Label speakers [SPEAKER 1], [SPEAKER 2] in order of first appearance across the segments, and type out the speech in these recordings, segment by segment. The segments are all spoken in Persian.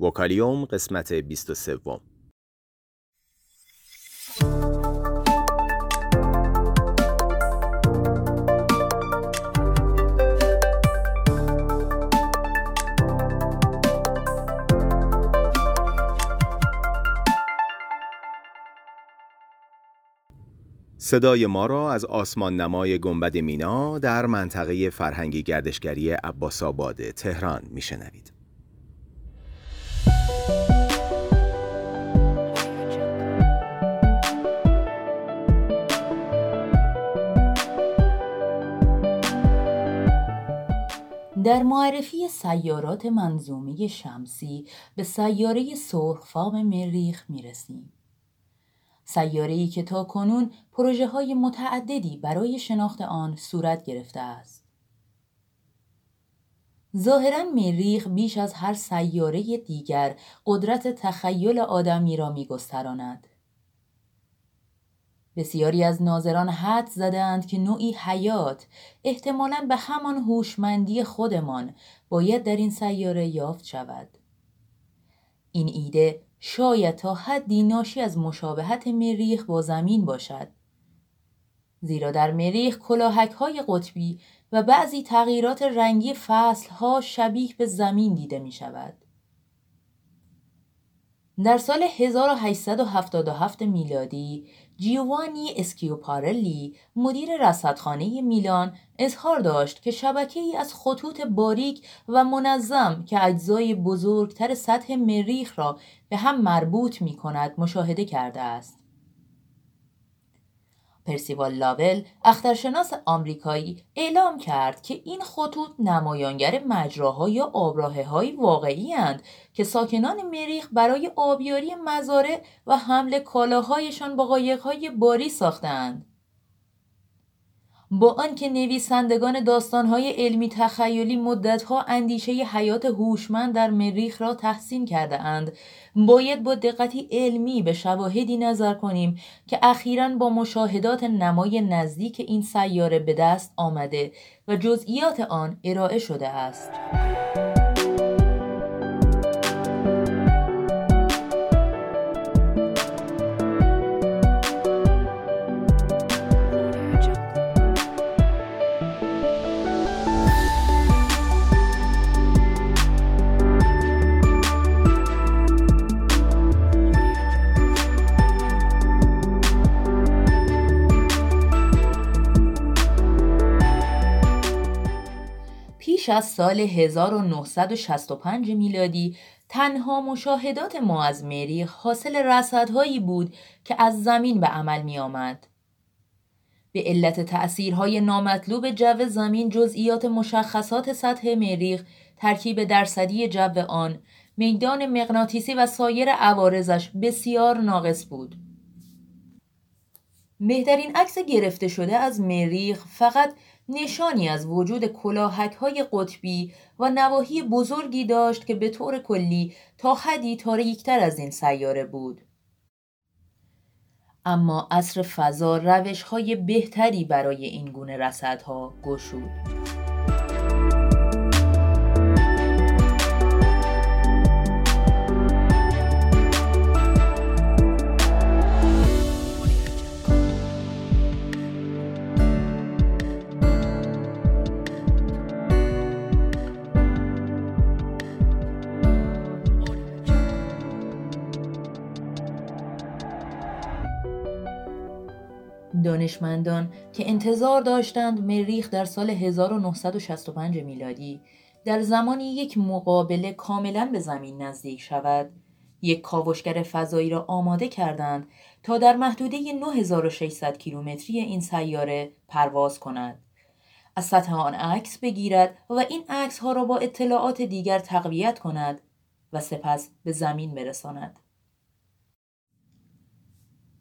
[SPEAKER 1] وکالیوم قسمت 23 صدای ما را از آسمان نمای گنبد مینا در منطقه فرهنگی گردشگری عباس آباد تهران میشنوید.
[SPEAKER 2] در معرفی سیارات منظومه شمسی به سیاره سرخفام مریخ می‌رسیم. سیاره‌ای که تا کنون پروژه های متعددی برای شناخت آن صورت گرفته است. ظاهرا مریخ بیش از هر سیاره دیگر قدرت تخیل آدمی را میگستراند. بسیاری از ناظران حد زدند که نوعی حیات احتمالاً به همان هوشمندی خودمان باید در این سیاره یافت شود. این ایده شاید تا حدی ناشی از مشابهت مریخ با زمین باشد زیرا در مریخ کلاهک های قطبی و بعضی تغییرات رنگی فصل ها شبیه به زمین دیده می شود. در سال 1877 میلادی جیوانی اسکیوپارلی مدیر رصدخانه میلان اظهار داشت که شبکه ای از خطوط باریک و منظم که اجزای بزرگتر سطح مریخ را به هم مربوط می کند مشاهده کرده است. پرسیوال لاول اخترشناس آمریکایی اعلام کرد که این خطوط نمایانگر مجراها یا آبراهه های واقعی هند که ساکنان مریخ برای آبیاری مزارع و حمل کالاهایشان با قایقهای باری ساختند. با آنکه نویسندگان داستانهای علمی تخیلی مدتها اندیشه حیات هوشمند در مریخ را تحسین کرده اند باید با دقتی علمی به شواهدی نظر کنیم که اخیرا با مشاهدات نمای نزدیک این سیاره به دست آمده و جزئیات آن ارائه شده است. پیش از سال 1965 میلادی تنها مشاهدات ما از مریخ حاصل رصدهایی بود که از زمین به عمل می آمد. به علت تأثیرهای نامطلوب جو زمین جزئیات مشخصات سطح مریخ ترکیب درصدی جو آن میدان مغناطیسی و سایر عوارضش بسیار ناقص بود بهترین عکس گرفته شده از مریخ فقط نشانی از وجود کلاهک های قطبی و نواحی بزرگی داشت که به طور کلی تا حدی تاریکتر از این سیاره بود. اما عصر فضا روش های بهتری برای این گونه رصدها گشود. دانشمندان که انتظار داشتند مریخ در سال 1965 میلادی در زمانی یک مقابله کاملا به زمین نزدیک شود. یک کاوشگر فضایی را آماده کردند تا در محدوده 9600 کیلومتری این سیاره پرواز کند. از سطح آن عکس بگیرد و این عکس ها را با اطلاعات دیگر تقویت کند و سپس به زمین برساند.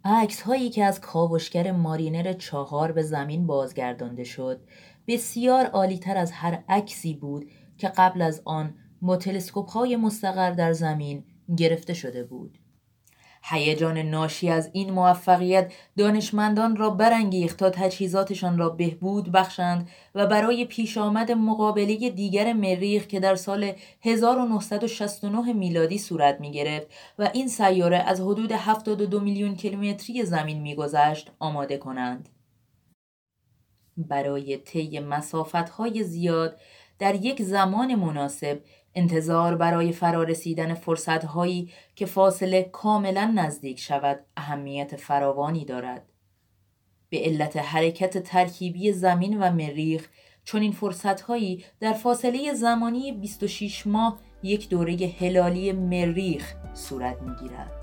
[SPEAKER 2] عکس هایی که از کاوشگر مارینر چهار به زمین بازگردانده شد بسیار عالیتر از هر عکسی بود که قبل از آن با تلسکوپ های مستقر در زمین گرفته شده بود. هیجان ناشی از این موفقیت دانشمندان را برانگیخت تا تجهیزاتشان را بهبود بخشند و برای پیش آمد مقابله دیگر مریخ که در سال 1969 میلادی صورت می گرفت و این سیاره از حدود 72 میلیون کیلومتری زمین میگذشت آماده کنند. برای طی مسافت‌های زیاد در یک زمان مناسب انتظار برای فرارسیدن فرصتهایی که فاصله کاملا نزدیک شود اهمیت فراوانی دارد. به علت حرکت ترکیبی زمین و مریخ چون این فرصتهایی در فاصله زمانی 26 ماه یک دوره هلالی مریخ صورت می‌گیرد.